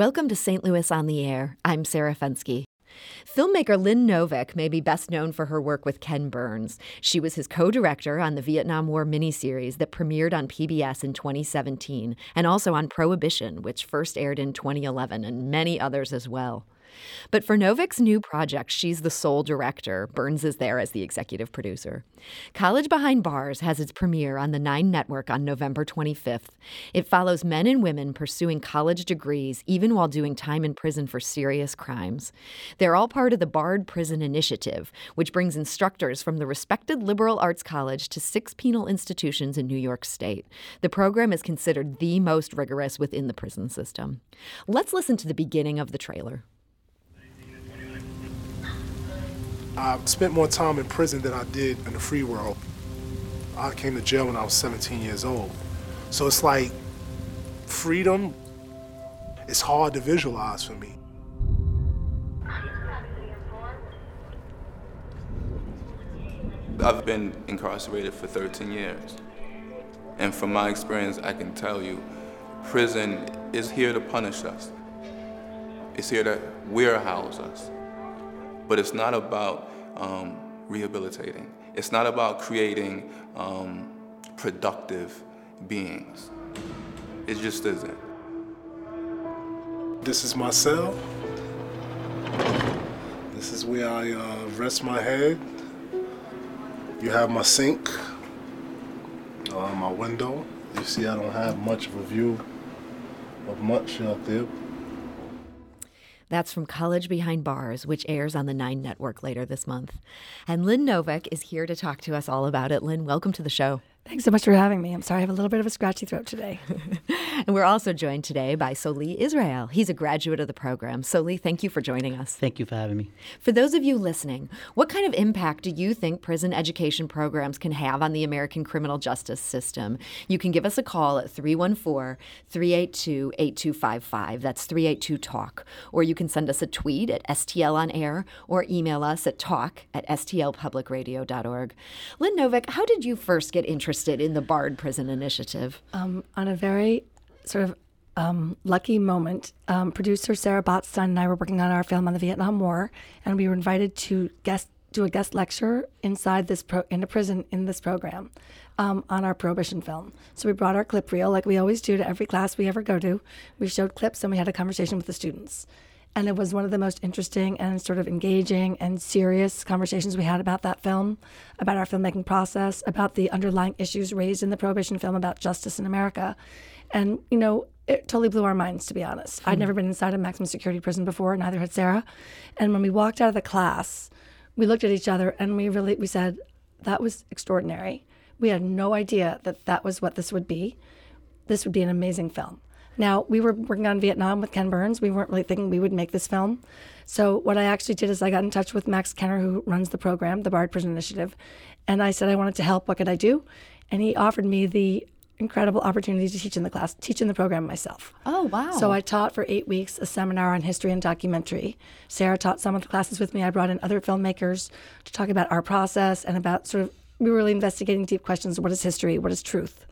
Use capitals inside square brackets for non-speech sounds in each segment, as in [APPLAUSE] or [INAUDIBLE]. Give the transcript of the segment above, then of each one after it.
Welcome to St. Louis on the Air. I'm Sarah Fenske. Filmmaker Lynn Novick may be best known for her work with Ken Burns. She was his co director on the Vietnam War miniseries that premiered on PBS in 2017 and also on Prohibition, which first aired in 2011, and many others as well. But for Novick's new project, she's the sole director. Burns is there as the executive producer. College Behind Bars has its premiere on the Nine Network on November 25th. It follows men and women pursuing college degrees even while doing time in prison for serious crimes. They're all part of the Bard Prison Initiative, which brings instructors from the respected liberal arts college to six penal institutions in New York State. The program is considered the most rigorous within the prison system. Let's listen to the beginning of the trailer. I spent more time in prison than I did in the free world. I came to jail when I was 17 years old. So it's like freedom, it's hard to visualize for me. I've been incarcerated for 13 years. And from my experience, I can tell you, prison is here to punish us. It's here to warehouse us. But it's not about um, rehabilitating. It's not about creating um, productive beings. It just isn't. This is my cell. This is where I uh, rest my head. You have my sink, uh, my window. You see, I don't have much of a view of much out there. That's from College Behind Bars, which airs on the Nine Network later this month. And Lynn Novick is here to talk to us all about it. Lynn, welcome to the show. Thanks so much for having me. I'm sorry I have a little bit of a scratchy throat today. [LAUGHS] and we're also joined today by Soli Israel. He's a graduate of the program. Soli, thank you for joining us. Thank you for having me. For those of you listening, what kind of impact do you think prison education programs can have on the American criminal justice system? You can give us a call at 314 382 8255. That's 382 Talk. Or you can send us a tweet at STL on air or email us at talk at stlpublicradio.org. Lynn Novick, how did you first get interested? Interested in the Bard Prison Initiative? Um, on a very sort of um, lucky moment, um, producer Sarah Botstein and I were working on our film on the Vietnam War, and we were invited to guest do a guest lecture inside this pro- in a prison in this program um, on our prohibition film. So we brought our clip reel, like we always do to every class we ever go to. We showed clips and we had a conversation with the students. And it was one of the most interesting and sort of engaging and serious conversations we had about that film, about our filmmaking process, about the underlying issues raised in the Prohibition film about justice in America. And, you know, it totally blew our minds, to be honest. Mm-hmm. I'd never been inside a maximum security prison before, neither had Sarah. And when we walked out of the class, we looked at each other and we really, we said, that was extraordinary. We had no idea that that was what this would be. This would be an amazing film. Now, we were working on Vietnam with Ken Burns. We weren't really thinking we would make this film. So, what I actually did is I got in touch with Max Kenner, who runs the program, the Bard Prison Initiative, and I said I wanted to help. What could I do? And he offered me the incredible opportunity to teach in the class, teach in the program myself. Oh, wow. So I taught for eight weeks a seminar on history and documentary. Sarah taught some of the classes with me. I brought in other filmmakers to talk about our process and about sort of, we were really investigating deep questions what is history? What is truth?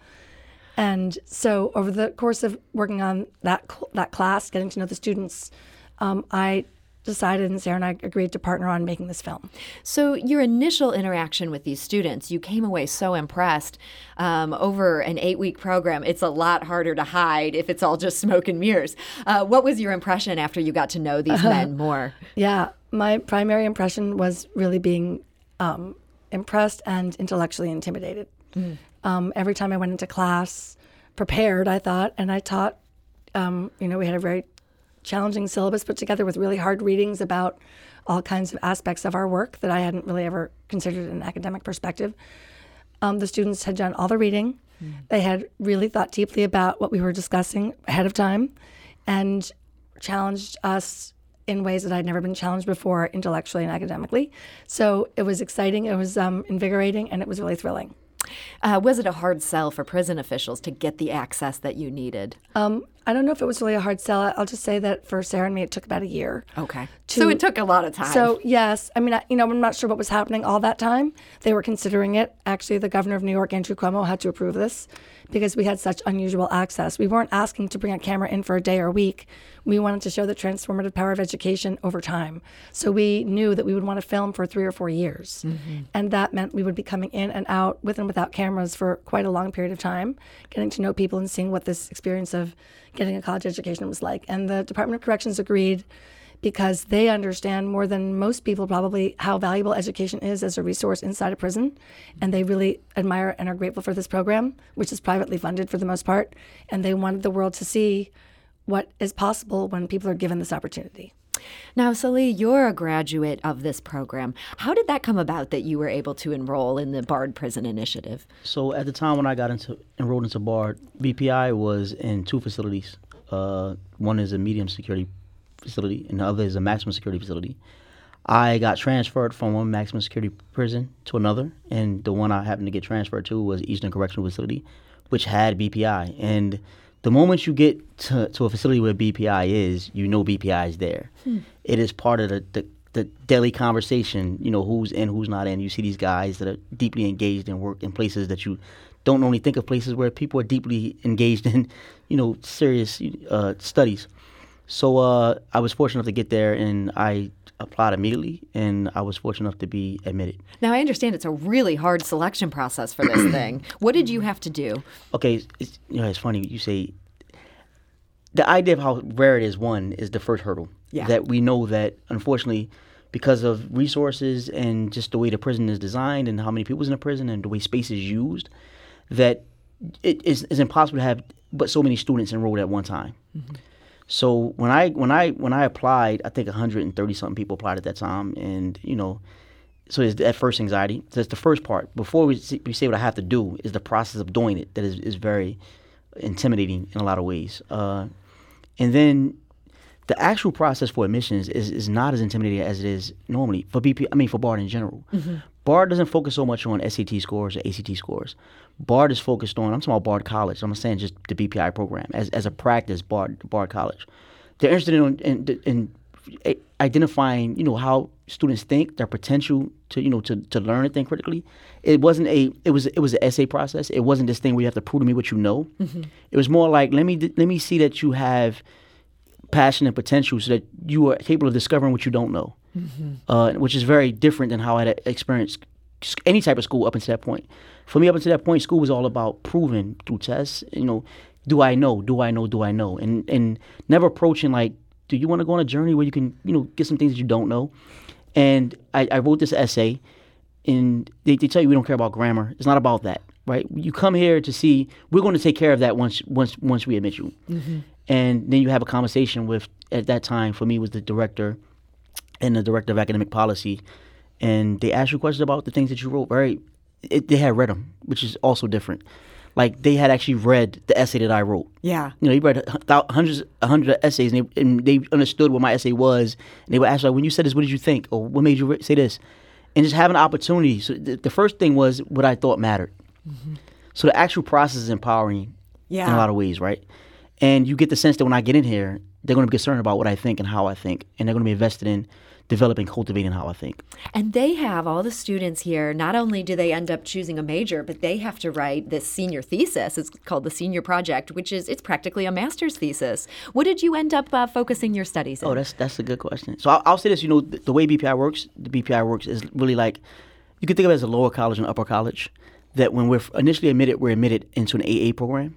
And so, over the course of working on that that class, getting to know the students, um, I decided, and Sarah and I agreed to partner on making this film. So, your initial interaction with these students, you came away so impressed. Um, over an eight week program, it's a lot harder to hide if it's all just smoke and mirrors. Uh, what was your impression after you got to know these uh, men more? Yeah, my primary impression was really being um, impressed and intellectually intimidated. Mm. Um, every time I went into class, prepared, I thought, and I taught. Um, you know, we had a very challenging syllabus put together with really hard readings about all kinds of aspects of our work that I hadn't really ever considered in an academic perspective. Um, the students had done all the reading. Mm. They had really thought deeply about what we were discussing ahead of time and challenged us in ways that I'd never been challenged before intellectually and academically. So it was exciting, it was um, invigorating, and it was really thrilling. Uh, was it a hard sell for prison officials to get the access that you needed? Um, I don't know if it was really a hard sell. I'll just say that for Sarah and me, it took about a year. Okay. to- so it took a lot of time. So yes, I mean, I, you know, I'm not sure what was happening all that time. They were considering it. Actually, the governor of New York, Andrew Cuomo, had to approve this because we had such unusual access. We weren't asking to bring a camera in for a day or a week. We wanted to show the transformative power of education over time. So we knew that we would want to film for three or four years, mm-hmm. and that meant we would be coming in and out with and without cameras for quite a long period of time, getting to know people and seeing what this experience of getting a college education was like. And the Department of Corrections agreed because they understand more than most people probably how valuable education is as a resource inside a prison. And they really admire and are grateful for this program, which is privately funded for the most part. And they wanted the world to see what is possible when people are given this opportunity. Now, Sully, you're a graduate of this program. How did that come about that you were able to enroll in the Bard Prison Initiative? So at the time when I got into enrolled into BARD, BPI was in two facilities. Uh, one is a medium security facility, and the other is a maximum security facility. I got transferred from one maximum security prison to another, and the one I happened to get transferred to was Eastern Correctional Facility, which had BPI. And the moment you get to, to a facility where BPI is, you know BPI is there. It is part of the, the the daily conversation, you know, who's in, who's not in. You see these guys that are deeply engaged in work in places that you don't only think of places where people are deeply engaged in, you know, serious uh, studies. So uh, I was fortunate enough to get there, and I applied immediately, and I was fortunate enough to be admitted. Now, I understand it's a really hard selection process for this [CLEARS THROAT] thing. What did you have to do? Okay, it's, you know, it's funny you say the idea of how rare it is. One is the first hurdle. Yeah. That we know that unfortunately, because of resources and just the way the prison is designed and how many people's in the prison and the way space is used, that it is it's impossible to have but so many students enrolled at one time. So when I when I when I applied, I think 130 something people applied at that time, and you know, so it's that first anxiety. That's the first part. Before we see, we say what I have to do, is the process of doing it that is, is very intimidating in a lot of ways. Uh, and then the actual process for admissions is, is not as intimidating as it is normally for BP. I mean for BARD in general. BARD doesn't focus so much on SAT scores or ACT scores. BARD is focused on. I'm talking about BARD College. I'm saying just the BPI program as as a practice. BARD BARD College. They're interested in in, in identifying you know how students think their potential to you know to, to learn and think critically it wasn't a it was it was an essay process it wasn't this thing where you have to prove to me what you know mm-hmm. it was more like let me let me see that you have passion and potential so that you are capable of discovering what you don't know uh, which is very different than how i had experienced any type of school up until that point. For me up until that point school was all about proving through tests you know do i know do i know do i know? And and never approaching like do you want to go on a journey where you can you know get some things that you don't know? And i, I wrote this essay and they, they tell you we don't care about grammar. It's not about that right? You come here to see we're going to take care of that once once once we admit you and then you have a conversation with at that time for me was the director and the director of academic policy and they asked you questions about the things that you wrote very it, they had read them which is also different like they had actually read the essay that i wrote Yeah. you know, he read hundreds, a hundred of essays, and they, and they understood what my essay was. And they were asked like, when you said this, what did you think, or what made you re- say this? And just having an opportunity. So the, the first thing was what I thought mattered. Mm-hmm. So the actual process is empowering in a lot of ways, right? And you get the sense that when I get in here, they're going to be concerned about what I think and how I think, and they're going to be invested in developing, cultivating how I think. And they have all the students here. Not only do they end up choosing a major, but they have to write this senior thesis. It's called the senior project, which is it's practically a master's thesis. What did you end up uh, focusing your studies in? Oh, that's that's a good question. So I'll, I'll say this. You know, the, the way BPI works, the BPI works is really like you can think of it as a lower college and upper college. That when we're initially admitted, we're admitted into an AA program,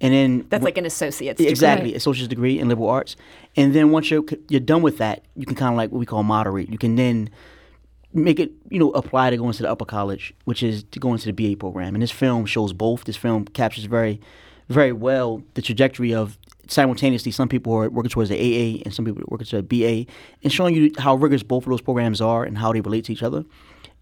and then That's like an associate's degree. exactly associate's degree in liberal arts. And then once you're you're done with that, you can kind of like what we call moderate. You can then make it you know apply to go into the upper college, which is to go into the BA program. And this film shows both. This film captures very, very well the trajectory of simultaneously some people are working towards the AA and some people are working towards the BA, and showing you how rigorous both of those programs are and how they relate to each other.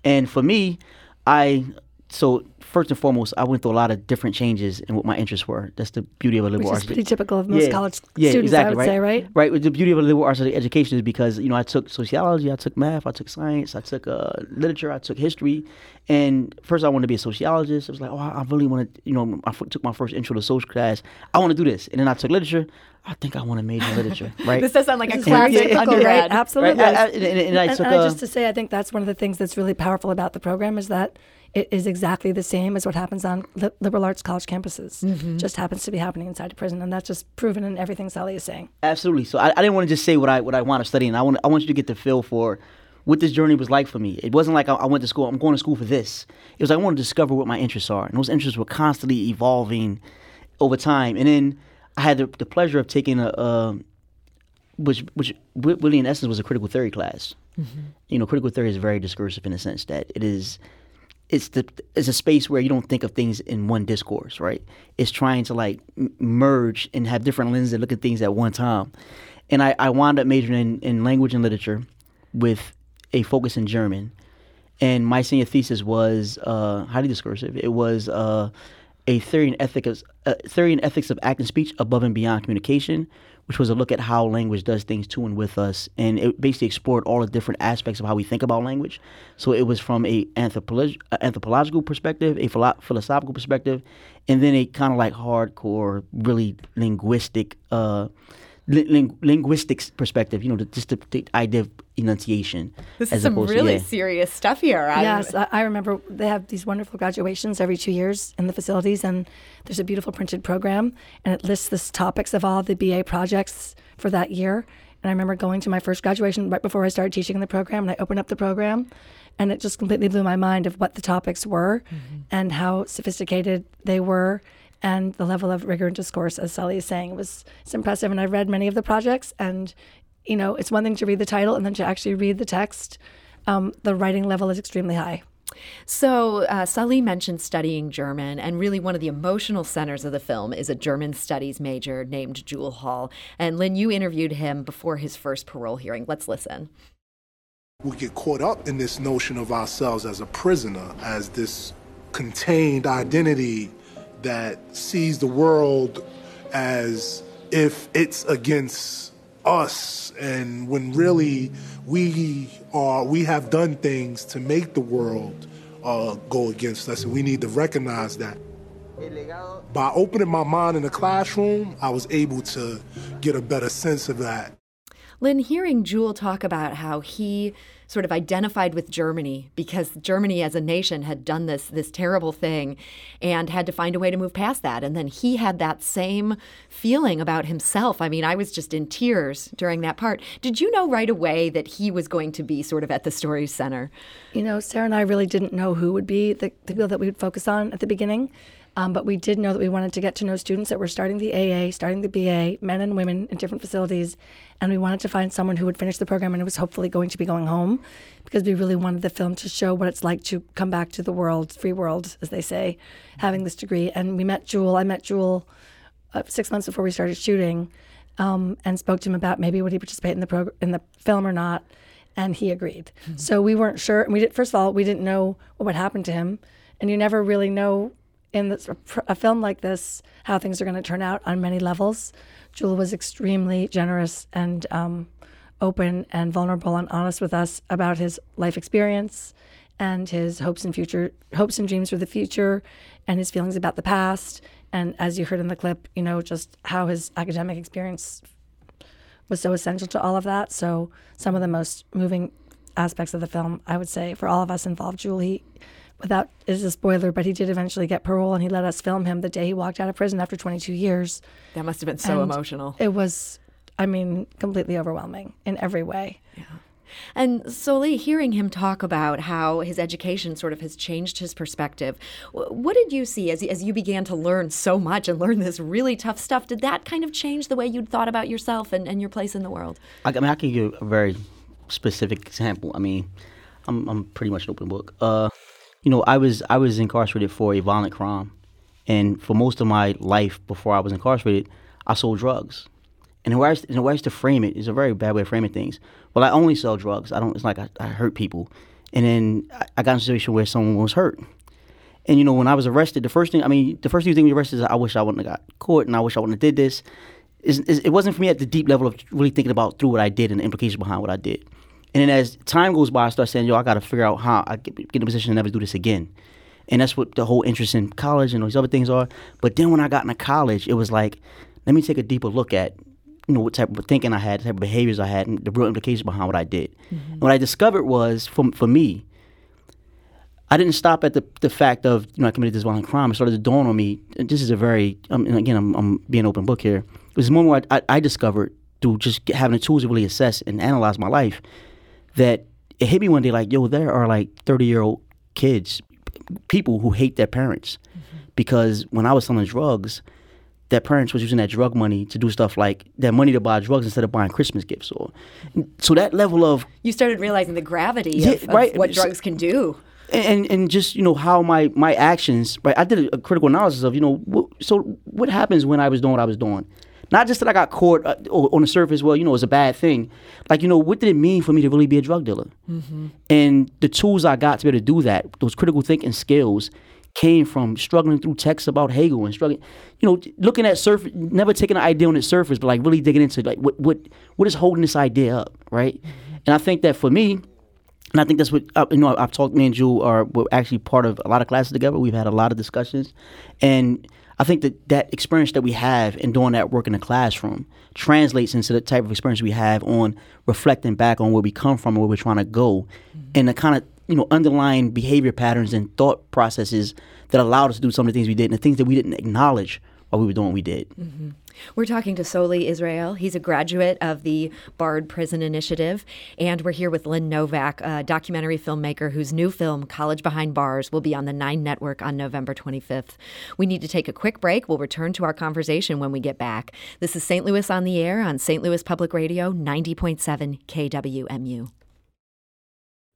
And for me, I so first and foremost, I went through a lot of different changes in what my interests were. That's the beauty of a liberal Which arts. is pretty typical of most Yeah. college yeah, students, exactly, I would right? say, right? Right. With The beauty of a liberal arts education is because you know I took sociology, I took math, I took science, I took uh, literature, I took history, and first I wanted to be a sociologist. I was like, oh, I really want to, you know, I f- took my first intro to social class. I want to do this, and then I took literature. I think I want to major in literature, [LAUGHS] right? This does sound like a This is very classic typical, undergrad. right? Absolutely. Right, I- I- and- and- and I took, and uh, just to say, I think that's one of the things that's really powerful about the program is that it is exactly the same as what happens on li- liberal arts college campuses. Mm-hmm. Just happens to be happening inside a prison, and that's just proven in everything Sally is saying. Absolutely. So I, I didn't want to just say what I what I want to study, and I want I want you to get the feel for what this journey was like for me. It wasn't like I, I went to school. I'm going to school for this. It was I want to discover what my interests are, and those interests were constantly evolving over time. And then I had the, the pleasure of taking a, a which which really in essence was a critical theory class. You know, critical theory is very discursive in the sense that it is it's the it's a space where you don't think of things in one discourse, right? It's trying to like merge and have different lenses that look at things at one time. And I, I wound up majoring in, in language and literature with a focus in German. And my senior thesis was uh, highly discursive. It was uh, a theory and ethics, uh, theory and ethics of acting speech above and beyond communication, which was a look at how language does things to and with us, and it basically explored all the different aspects of how we think about language. So it was from a uh, anthropological perspective, a philo- philosophical perspective, and then a kind of like hardcore, really linguistic. Uh, ling- linguistics perspective, you know, the, just the, the idea of enunciation. This is some opposed to- really yeah. serious stuff here. I'm- Yes, I, I remember they have these wonderful graduations every two years in the facilities, and there's a beautiful printed program, and it lists the topics of all the BA projects for that year. And I remember going to my first graduation right before I started teaching in the program, and I opened up the program, and it just completely blew my mind of what the topics were mm-hmm. and how sophisticated they were. And the level of rigor and discourse, as Sally is saying, was it's impressive. And I've read many of the projects, and you know, it's one thing to read the title and then to actually read the text. Um, the writing level is extremely high. So, uh, Sully mentioned studying German, and really one of the emotional centers of the film is a German studies major named Jule Hall. And Lynn, you interviewed him before his first parole hearing. Let's listen. we get caught up in this notion of ourselves as a prisoner, as this contained identity that sees the world as if it's against us. And when really we are we have done things to make the world uh, go against us and we need to recognize that. By opening my mind in the classroom i was able to get a better sense of that. Lynn, hearing Jule talk about how he sort of identified with Germany because Germany as a nation had done this this terrible thing and had to find a way to move past that. And then he had that same feeling about himself. I mean, I was just in tears during that part. Did you know right away that he was going to be sort of at the story center? You know, Sarah and I really didn't know who would be the, the people that we would focus on at the beginning. Um, but we did know that we wanted to get to know students that were starting the AA, starting the BA, men and women in different facilities. And we wanted to find someone who would finish the program and was hopefully going to be going home because we really wanted the film to show what it's like to come back to the world, free world, as they say, having this degree. And we met Jule. I met Jule uh, six months before we started shooting um, and spoke to him about maybe would he participate in the prog- in the film or not. And he agreed. So we weren't sure. And we did, first of all, we didn't know what would happen to him. And you never really know in this, a film like this how things are going to turn out on many levels. Jewel was extremely generous and um, open and vulnerable and honest with us about his life experience and his hopes and future hopes and dreams for the future and his feelings about the past and as you heard in the clip you know just how his academic experience was so essential to all of that so some of the most moving aspects of the film i would say for all of us involved julie without is a spoiler but he did eventually get parole and he let us film him the day he walked out of prison after 22 years That must have been so And emotional. it was i mean completely overwhelming in every way Yeah. And Soli, hearing him talk about how his education sort of has changed his perspective, what did you see as, as you began to learn so much and learn this really tough stuff? Did that kind of change the way you'd thought about yourself and, and your place in the world? I, I mean, I can give you a very specific example. I mean, I'm I'm pretty much an open book. Uh, you know, I was I was incarcerated for a violent crime, and for most of my life before I was incarcerated, I sold drugs. And the way I, and the way I used to frame it is a very bad way of framing things. Well, I only sell drugs. I don't. It's like I, I hurt people, and then I, I got in a situation where someone was hurt, And you know, when I was arrested, the first thing I mean, the first thing you think we arrested is I wish I wouldn't have got caught, and I wish I wouldn't have did this. Is it wasn't for me at the deep level of really thinking about through what I did and the implications behind what I did. And then as time goes by, I start saying, yo, I got to figure out how I get, get in a position to never do this again. And that's what the whole interest in college and those other things are. But then when I got into college, it was like, let me take a deeper look at, you know, what type of thinking I had, the type of behaviors I had, and the real implications behind what I did. Mm-hmm. And what I discovered was, for, for me, I didn't stop at the the fact of you know I committed this violent crime. It started to dawn on me. this is a very um, and again I'm, I'm being open book here. It was a moment where I, I, I discovered through just having the tools to really assess and analyze my life that it hit me one day like yo there are like 30 year old kids people who hate their parents mm-hmm. because when I was selling drugs their parents was using that drug money to do stuff like that money to buy drugs instead of buying Christmas gifts or so that level of you started realizing the gravity yeah, of, of right. what drugs can do and and just you know how my my actions right i did a, critical analysis of you know so what happens when i was doing what i was doing not just that i got caught uh, on the surface well you know it's a bad thing like you know what did it mean for me to really be a drug dealer mm-hmm. and the tools i got to be able to do that those critical thinking skills came from struggling through texts about hegel and struggling you know looking at surface never taking an idea on its surface but like really digging into like what what what is holding this idea up right mm-hmm. and i think that for me and I think that's what uh, you know. I've talked. Me and Jule are we're actually part of a lot of classes together. We've had a lot of discussions, and I think that that experience that we have in doing that work in the classroom translates into the type of experience we have on reflecting back on where we come from and where we're trying to go, mm-hmm. and the kind of you know underlying behavior patterns and thought processes that allowed us to do some of the things we did and the things that we didn't acknowledge we were doing what we did. Mm-hmm. We're talking to Soly Israel. He's a graduate of the Bard Prison Initiative. And we're here with Lynn Novick, a documentary filmmaker whose new film, College Behind Bars, will be on the Nine Network on November 25th. We need to take a quick break. We'll return to our conversation when we get back. This is St. Louis on the Air on St. Louis Public Radio, 90.7 KWMU.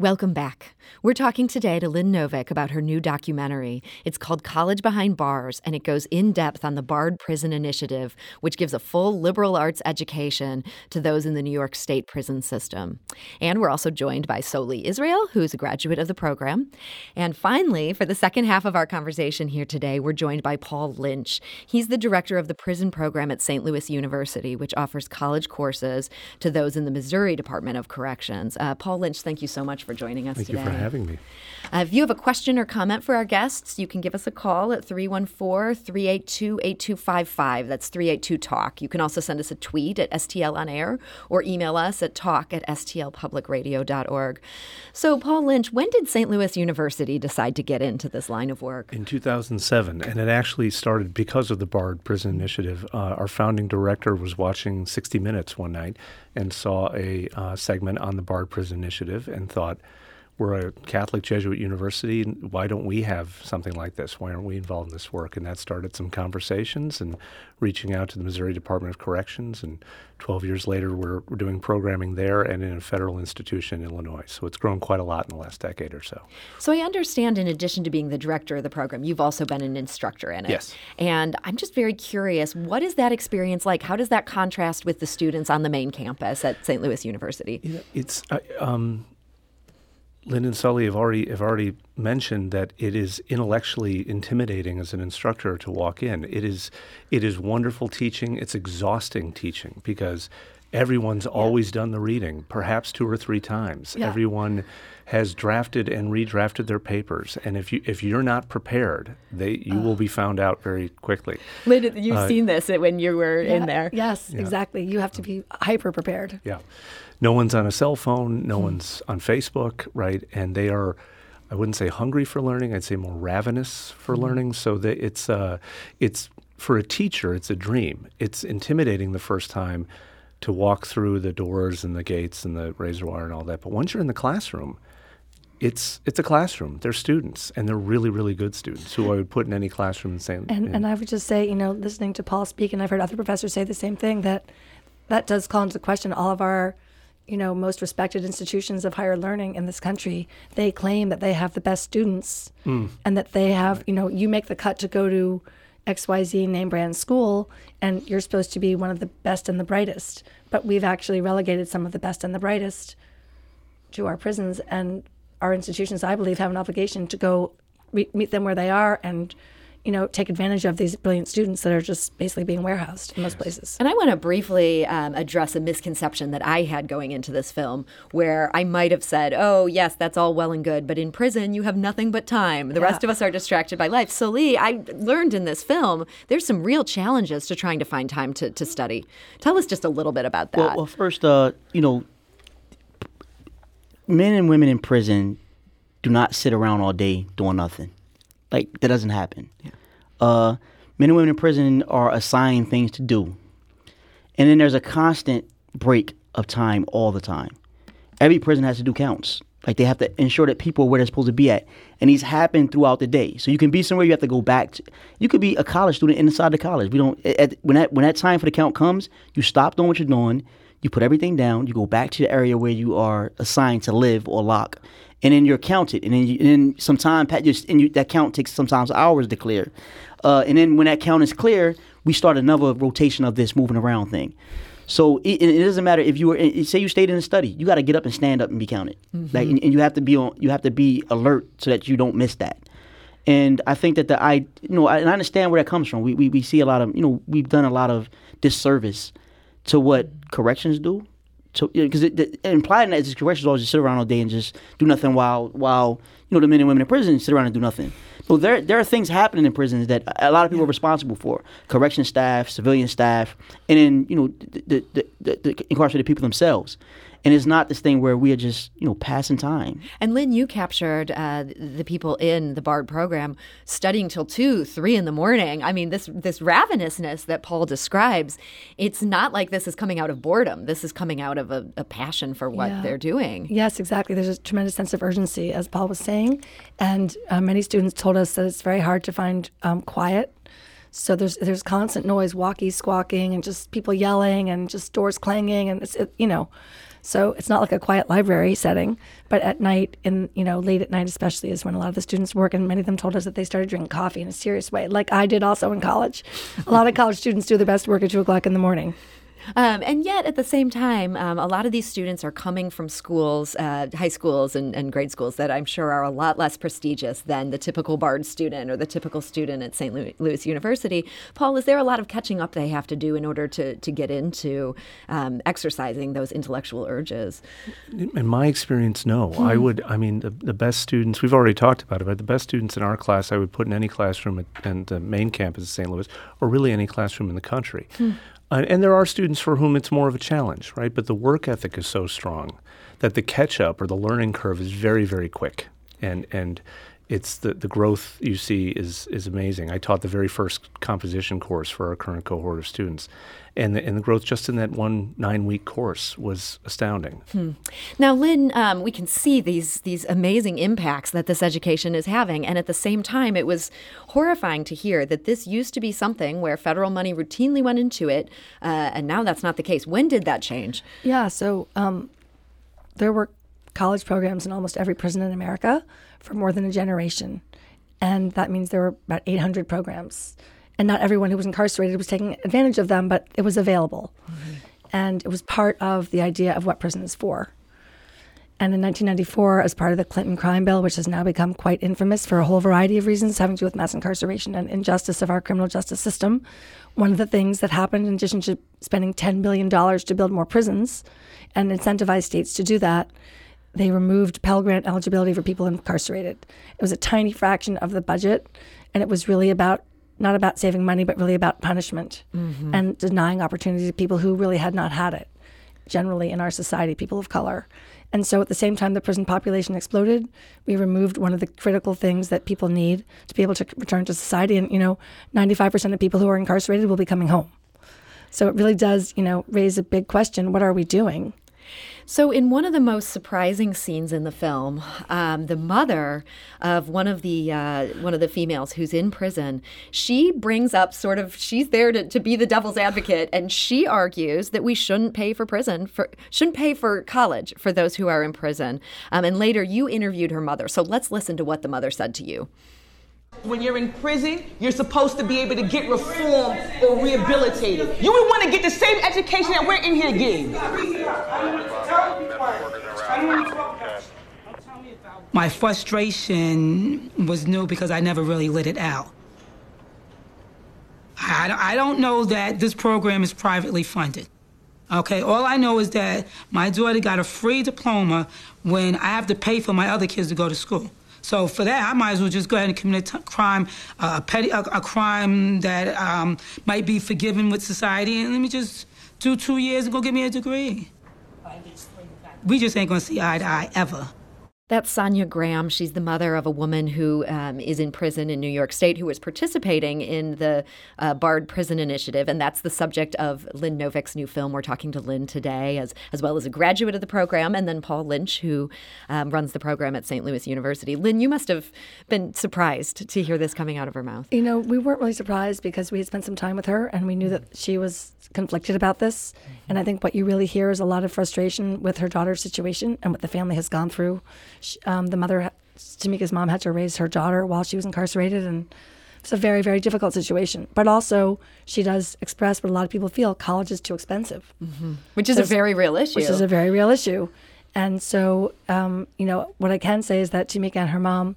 Welcome back. We're talking today to Lynn Novick about her new documentary. It's called College Behind Bars, and it goes in depth on the Bard Prison Initiative, which gives a full liberal arts education to those in the New York State prison system. And we're also joined by Soly Israel, who's a graduate of the program. And finally, for the second half of our conversation here today, we're joined by Paul Lynch. He's the director of the prison program at St. Louis University, which offers college courses to those in the Missouri Department of Corrections. Uh, Paul Lynch, thank you so much for joining us Thank today. Thank you for having me. Uh, if you have a question or comment for our guests, you can give us a call at 314 382 8255. That's 382 Talk. You can also send us a tweet at STL On Air or email us at talk at stlpublicradio.org. So, Paul Lynch, when did St. Louis University decide to get into this line of work? In 2007. And it actually started because of the Bard Prison Initiative. Uh, our founding director was watching 60 Minutes one night and saw a uh, segment on the Bard Prison Initiative and thought, we're a Catholic Jesuit university. Why don't we have something like this? Why aren't we involved in this work? And that started some conversations and reaching out to the Missouri Department of Corrections. And 12 years later, we're, we're doing programming there and in a federal institution in Illinois. So it's grown quite a lot in the last decade or so. So I understand, in addition to being the director of the program, you've also been an instructor in it. Yes. And I'm just very curious what is that experience like? How does that contrast with the students on the main campus at St. Louis University? It's. Um, Lynn and Sully have already have already mentioned that it is intellectually intimidating as an instructor to walk in. It is it is wonderful teaching. It's exhausting teaching because everyone's yeah. always done the reading, perhaps two or three times. Yeah. Everyone has drafted and redrafted their papers, and if you if you're not prepared, they you uh. will be found out very quickly. Lynn, you've uh, seen this when you were yeah, in there. Yes, exactly. You have to be hyper prepared. Yeah no one's on a cell phone, no hmm. one's on Facebook, right? And they are, I wouldn't say hungry for learning, I'd say more ravenous for hmm. learning. So that it's, uh, it's for a teacher, it's a dream. It's intimidating the first time to walk through the doors and the gates and the razor wire and all that. But once you're in the classroom, it's it's a classroom. They're students, and they're really really good students who I would put in any classroom and say. And, and I would just say, you know, listening to Paul speak, and I've heard other professors say the same thing that that does call into question all of our you know, most respected institutions of higher learning in this country, they claim that they have the best students hmm. and that they have, you know, you make the cut to go to XYZ name brand school and you're supposed to be one of the best and the brightest. But we've actually relegated some of the best and the brightest to our prisons and our institutions, I believe, have an obligation to go re- meet them where they are and you know, take advantage of these brilliant students that are just basically being warehoused in most places. And I want to briefly um, address a misconception that I had going into this film, where I might have said, "Oh, yes, that's all well and good, but in prison you have nothing but time. The rest of us are distracted by life." So, Lee, I learned in this film there's some real challenges to trying to find time to, to study. Tell us just a little bit about that. Well, well, first, uh, you know, men and women in prison do not sit around all day doing nothing. Like that doesn't happen. Uh, men and women in prison are assigned things to do, and then there's a constant break of time all the time. Every prison has to do counts. Like they have to ensure that people are where they're supposed to be at, and these happen throughout the day. So you can be somewhere you have to go back. To, you could be a college student inside the college. We don't. At, when that when that time for the count comes, you stop doing what you're doing. You put everything down. You go back to the area where you are assigned to live or lock, and then you're counted. And then you, and then some time pat just and you, that count takes sometimes hours to clear. Uh, and then when that count is clear, we start another rotation of this moving around thing. So it, it doesn't matter if you were it- say you stayed in a study, you got to get up and stand up and be counted. Like and, and you have to be on you have to be alert so that you don't miss that. And I think that the I you know I, and I understand where that comes from. We, we we see a lot of you know we've done a lot of disservice to what corrections do. So because it, it, implied in that is corrections always just sit around all day and just do nothing while while you know the men and women in prison sit around and do nothing. Well, there there are things happening in prisons that a lot of people are responsible for: correction staff, civilian staff, and then you know the the, the, the incarcerated people themselves. And it's not this thing where we are just you know passing time. And Lynn, you captured uh, the people in the BARD program studying till two, three in the morning. I mean, this this ravenousness that Paul describes, it's not like this is coming out of boredom. This is coming out of a, a passion for what Yeah. they're doing. Yes, exactly. There's a tremendous sense of urgency, as Paul was saying, and uh, many students told us that it's very hard to find um, quiet. So there's there's constant noise, walkie squawking, and just people yelling, and just doors clanging, and it's it, you know, so it's not like a quiet library setting. But at night, and you know, late at night especially, is when a lot of the students work, and many of them told us that they started drinking coffee in a serious way, like I did also in college. a lot of college students do their best work at two o'clock in the morning. Um, and yet, at the same time, um, a lot of these students are coming from schools, uh, high schools and, and grade schools that I'm sure are a lot less prestigious than the typical BARD student or the typical student at St. Louis, Louis University. Paul, is there a lot of catching up they have to do in order to, to get into um, exercising those intellectual urges? In my experience, no. I would. I mean, the, the best students. We've already talked about it, but the best students in our class, I would put in any classroom at, at the main campus of St. Louis, or really any classroom in the country. Uh, and there are students for whom it's more of a challenge, right? But the work ethic is so strong that the catch up or the learning curve is very, very quick, and and it's the, the growth you see is is amazing. I taught the very first composition course for our current cohort of students, and the, and the growth just in that one nine week course was astounding. Now, Lynn, um, we can see these these amazing impacts that this education is having, and at the same time, it was horrifying to hear that this used to be something where federal money routinely went into it, uh, and now that's not the case. When did that change? Yeah, so um, there were college programs in almost every prison in America for more than a generation. And that means there were about 800 programs. And not everyone who was incarcerated was taking advantage of them, but it was available. And it was part of the idea of what prison is for. And in 1994, as part of the Clinton crime bill, which has now become quite infamous for a whole variety of reasons having to do with mass incarceration and injustice of our criminal justice system, one of the things that happened, in addition to spending $10 billion to build more prisons and incentivize states to do that, they removed Pell Grant eligibility for people incarcerated. It was a tiny fraction of the budget, and it was really about not about saving money, but really about punishment mm-hmm. and denying opportunity to people who really had not had it generally in our society, people of color. And so at the same time the prison population exploded, we removed one of the critical things that people need to be able to return to society. And, you know, 95% of people who are incarcerated will be coming home. So it really does, you know, raise a big question what are we doing? So, in one of the most surprising scenes in the film, um, the mother of one of the uh, one of the females who's in prison, she brings up sort of she's there to, to be the devil's advocate, and she argues that we shouldn't pay for prison for shouldn't pay for college for those who are in prison. Um, and later, you interviewed her mother, so let's listen to what the mother said to you. When you're in prison, you're supposed to be able to get reformed or rehabilitated. You would want to get the same education that we're in here getting. My frustration was new because I never really let it out. I, I don't know that this program is privately funded. Okay, all I know is that my daughter got a free diploma when I have to pay for my other kids to go to school. So for that, I might as well just go ahead and commit a crime, uh, a petty, a, a crime that um, might be forgiven with society, and let me just do two years and go get me a degree. We just ain't gonna see eye to eye ever. That's Sonia Graham. She's the mother of a woman who um, is in prison in New York State who is participating in the uh, Bard Prison Initiative. And that's the subject of Lynn Novick's new film. We're talking to Lynn today, as, as well as a graduate of the program, and then Paul Lynch, who um, runs the program at St. Louis University. Lynn, you must have been surprised to hear this coming out of her mouth. You know, we weren't really surprised because we had spent some time with her and we knew that she was conflicted about this. And I think what you really hear is a lot of frustration with her daughter's situation and what the family has gone through. She, um, the mother, Tamika's mom, had to raise her daughter while she was incarcerated, and it's a very, very difficult situation. But also, she does express what a lot of people feel: college is too expensive, mm-hmm. which is a very real issue. Which is a very real issue. And so, um, you know, what I can say is that Tamika and her mom,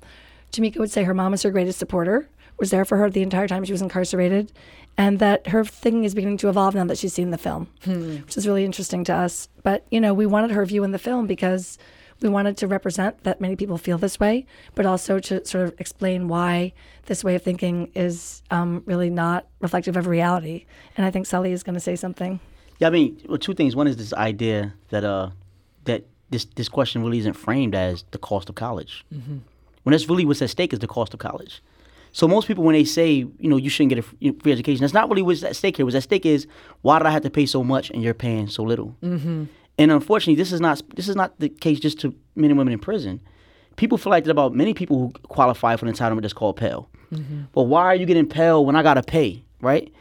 Tamika would say her mom is her greatest supporter, was there for her the entire time she was incarcerated, and that her thinking is beginning to evolve now that she's seen the film, hmm. which is really interesting to us. But, you know, we wanted her view in the film because we wanted to represent that many people feel this way, but also to sort of explain why this way of thinking is um, really not reflective of reality. And I think Sully is going to say something. Yeah, I mean, well, two things. One is this idea that uh, that this this question really isn't framed as the cost of college. Mm-hmm. When that's really what's at stake is the cost of college. So most people, when they say, you know, you shouldn't get a free education, that's not really what's at stake here. What's at stake is why did I have to pay so much and you're paying so little? Mm-hmm. And unfortunately, this is not this is not the case just to men and women in prison. People feel like that about many people who qualify for an entitlement that's called Pell. Mm-hmm. But why are you getting Pell when I gotta pay, right?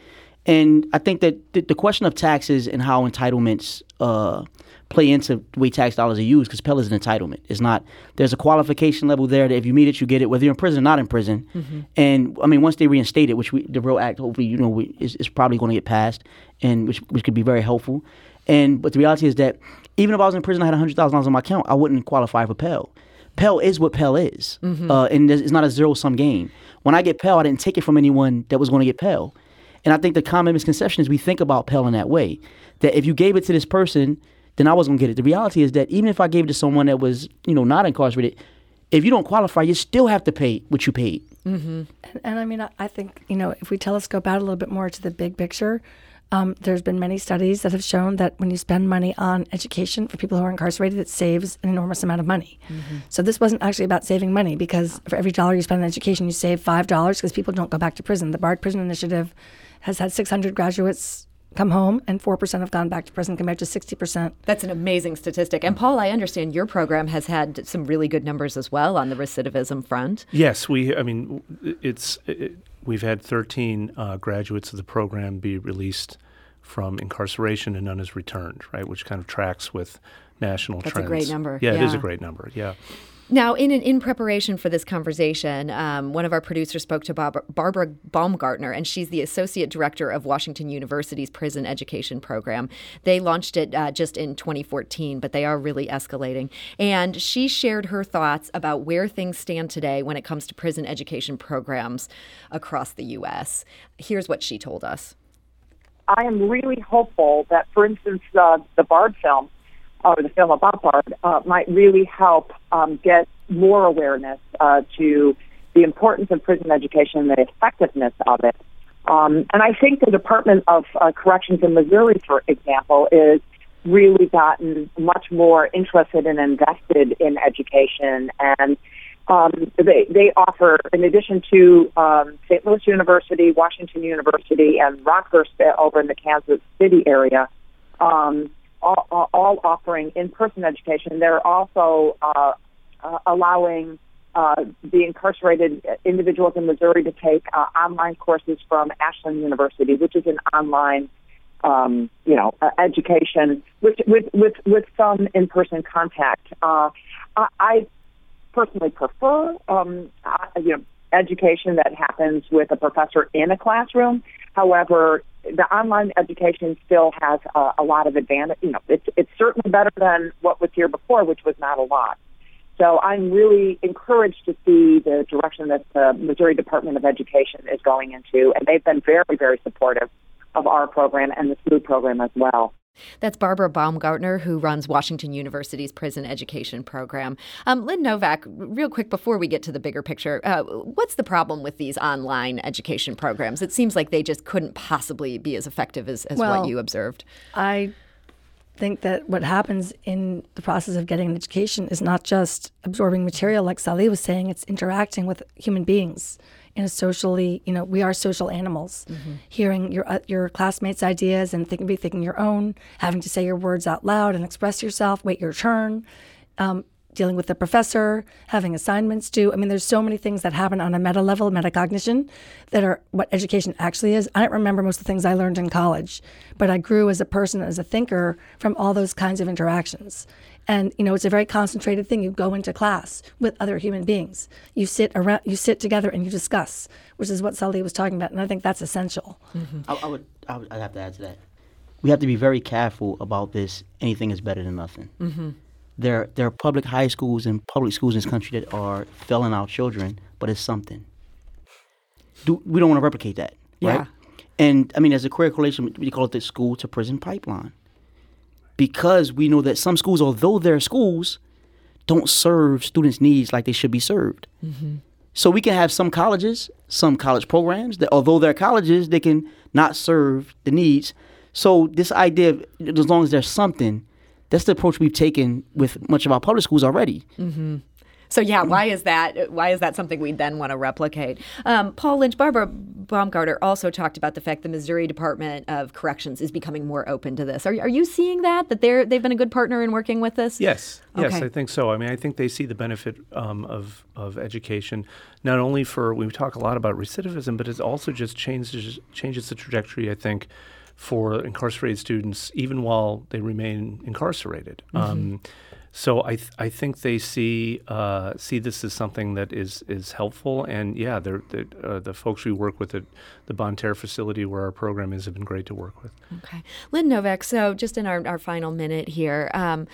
And I think that the, the question of taxes and how entitlements uh, play into the way tax dollars are used, because Pell is an entitlement. It's not. There's a qualification level there that if you meet it, you get it, whether you're in prison or not in prison. Mm-hmm. And I mean, once they reinstate it, which we, the Real Act, hopefully, you know, we, is, is probably going to get passed, and which which could be very helpful. And but the reality is that even if I was in prison, I had hundred thousand dollars on my account, I wouldn't qualify for Pell. Pell is what Pell is, mm-hmm. uh, and it's not a zero sum game. When I get Pell, I didn't take it from anyone that was going to get Pell. And I think the common misconception is we think about Pell in that way. That if you gave it to this person, then I was going to get it. The reality is that even if I gave it to someone that was, you know, not incarcerated, if you don't qualify, you still have to pay what you paid. Mm-hmm. And, and, I mean, I, I think, you know, if we telescope out a little bit more to the big picture, um, there's been many studies that have shown that when you spend money on education for people who are incarcerated, it saves an enormous amount of money. Mm-hmm. So this wasn't actually about saving money because for every dollar you spend on education, you save five dollars because people don't go back to prison. The Bard Prison Initiative has had 600 graduates come home and 4% have gone back to prison compared to 60%. That's an amazing statistic. And Paul, I understand your program has had some really good numbers as well on the recidivism front. Yes, we I mean it's it, we've had 13 uh, graduates of the program be released from incarceration and none has returned, right? Which kind of tracks with national That's trends. That's a great number. Yeah, yeah, it is a great number. Yeah. Now, in in preparation for this conversation, um, one of our producers spoke to Barbara Baumgartner, and she's the associate director of Washington University's prison education program. They launched it uh, just in 2014, but they are really escalating. And she shared her thoughts about where things stand today when it comes to prison education programs across the U.S. Here's what she told us. I am really hopeful that, for instance, uh, the Bard film or the film about Bard uh, might really help um, get more awareness uh, to the importance of prison education and the effectiveness of it. Um, and I think the Department of uh, Corrections in Missouri, for example, is really gotten much more interested and invested in education and um, they, they offer, in addition to um, St. Louis University, Washington University, and Rockhurst over in the Kansas City area, um, all, all offering in-person education, they're also uh, uh, allowing uh, the incarcerated individuals in Missouri to take uh, online courses from Ashland University, which is an online, um, you know, uh, education with with with with some in-person contact. Uh, I, I personally prefer, um, uh, you know, education that happens with a professor in a classroom. However, the online education still has a lot of advantage. You know, it's it's certainly better than what was here before, which was not a lot. So I'm really encouraged to see the direction that the Missouri Department of Education is going into, and they've been very, very supportive of our program and the SMOOD program as well. That's Barbara Baumgartner, who runs Washington University's prison education program. Um, Lynn Novick, real quick before we get to the bigger picture, uh, what's the problem with these online education programs? It seems like they just couldn't possibly be as effective as, as well, what you observed. I think that what happens in the process of getting an education is not just absorbing material, like Sally was saying, it's interacting with human beings in a socially, you know, we are social animals. Mm-hmm. Hearing your uh, your classmates' ideas and thinking, be thinking your own, having to say your words out loud and express yourself, wait your turn. Um, dealing with the professor, having assignments due. I mean, there's so many things that happen on a meta level, metacognition, that are what education actually is. I don't remember most of the things I learned in college, but I grew as a person, as a thinker from all those kinds of interactions. And you know, it's a very concentrated thing. You go into class with other human beings. You sit around, you sit together, and you discuss, which is what Sully was talking about. And I think that's essential. Mm-hmm. I, I, would, I would, I'd have to add to that. We have to be very careful about this. Anything is better than nothing. Mm-hmm there there are public high schools and public schools in this country that are failing our children, but it's something. Do we don't want to replicate that, right? Yeah. And I mean, as a career correlation, we call it the school to prison pipeline, because we know that some schools, although they're schools, don't serve students' needs like they should be served. Mm-hmm. So we can have some colleges, some college programs that, although they're colleges, they can not serve the needs. So this idea, of, as long as there's something, that's the approach we've taken with much of our public schools already. Mm-hmm. So yeah, why is that? Why is that something we then want to replicate? Um, Paul Lynch, Barbara Baumgartner also talked about the fact the Missouri Department of Corrections is becoming more open to this. Are, are you seeing that that they're they've been a good partner in working with this? Yes, yes. I think so. I mean, I think they see the benefit um, of of education not only for we talk a lot about recidivism, but it also just changes changes the trajectory. I think for incarcerated students, even while they remain incarcerated. Mm-hmm. Um, so I th- I think they see uh, see this as something that is is helpful, and yeah, they're, they're, uh, the folks we work with at the Bonne Terre facility where our program is have been great to work with. Okay, Lynn Novick. So just in our, our final minute here, um,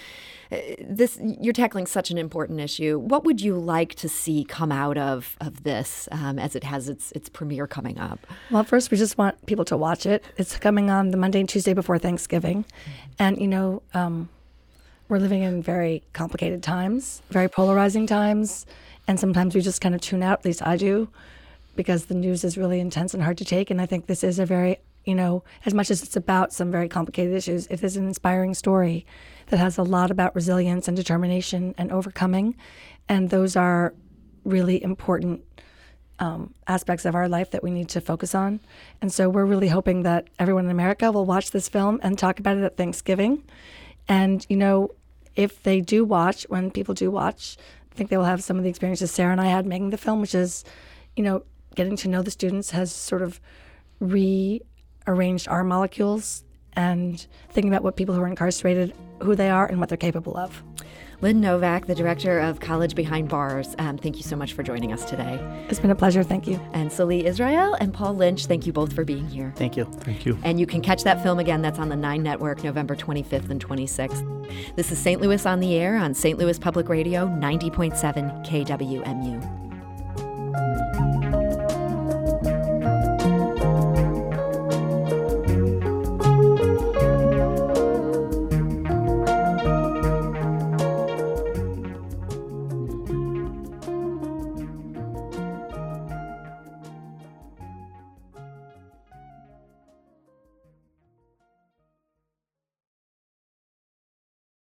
this you're tackling such an important issue. What would you like to see come out of of this um, as it has its its premiere coming up? Well, first we just want people to watch it. It's coming on the Monday and Tuesday before Thanksgiving, mm-hmm. and you know. Um, we're living in very complicated times, very polarizing times, and sometimes we just kind of tune out. At least I do, because the news is really intense and hard to take. And I think this is a very, you know, as much as it's about some very complicated issues, it is an inspiring story that has a lot about resilience and determination and overcoming, and those are really important um, aspects of our life that we need to focus on. And so we're really hoping that everyone in America will watch this film and talk about it at Thanksgiving. And, you know, if they do watch, when people do watch, I think they will have some of the experiences Sarah and I had making the film, which is, you know, getting to know the students has sort of rearranged our molecules and thinking about what people who are incarcerated, who they are, and what they're capable of. Lynn Novick, the director of College Behind Bars, um, thank you so much for joining us today. It's been a pleasure. Thank you. And Salee Israel and Paul Lynch, thank you both for being here. Thank you. Thank you. And you can catch that film again. That's on the Nine Network, November 25th and 26th. This is St. Louis on the Air on St. Louis Public Radio, 90.7 KWMU.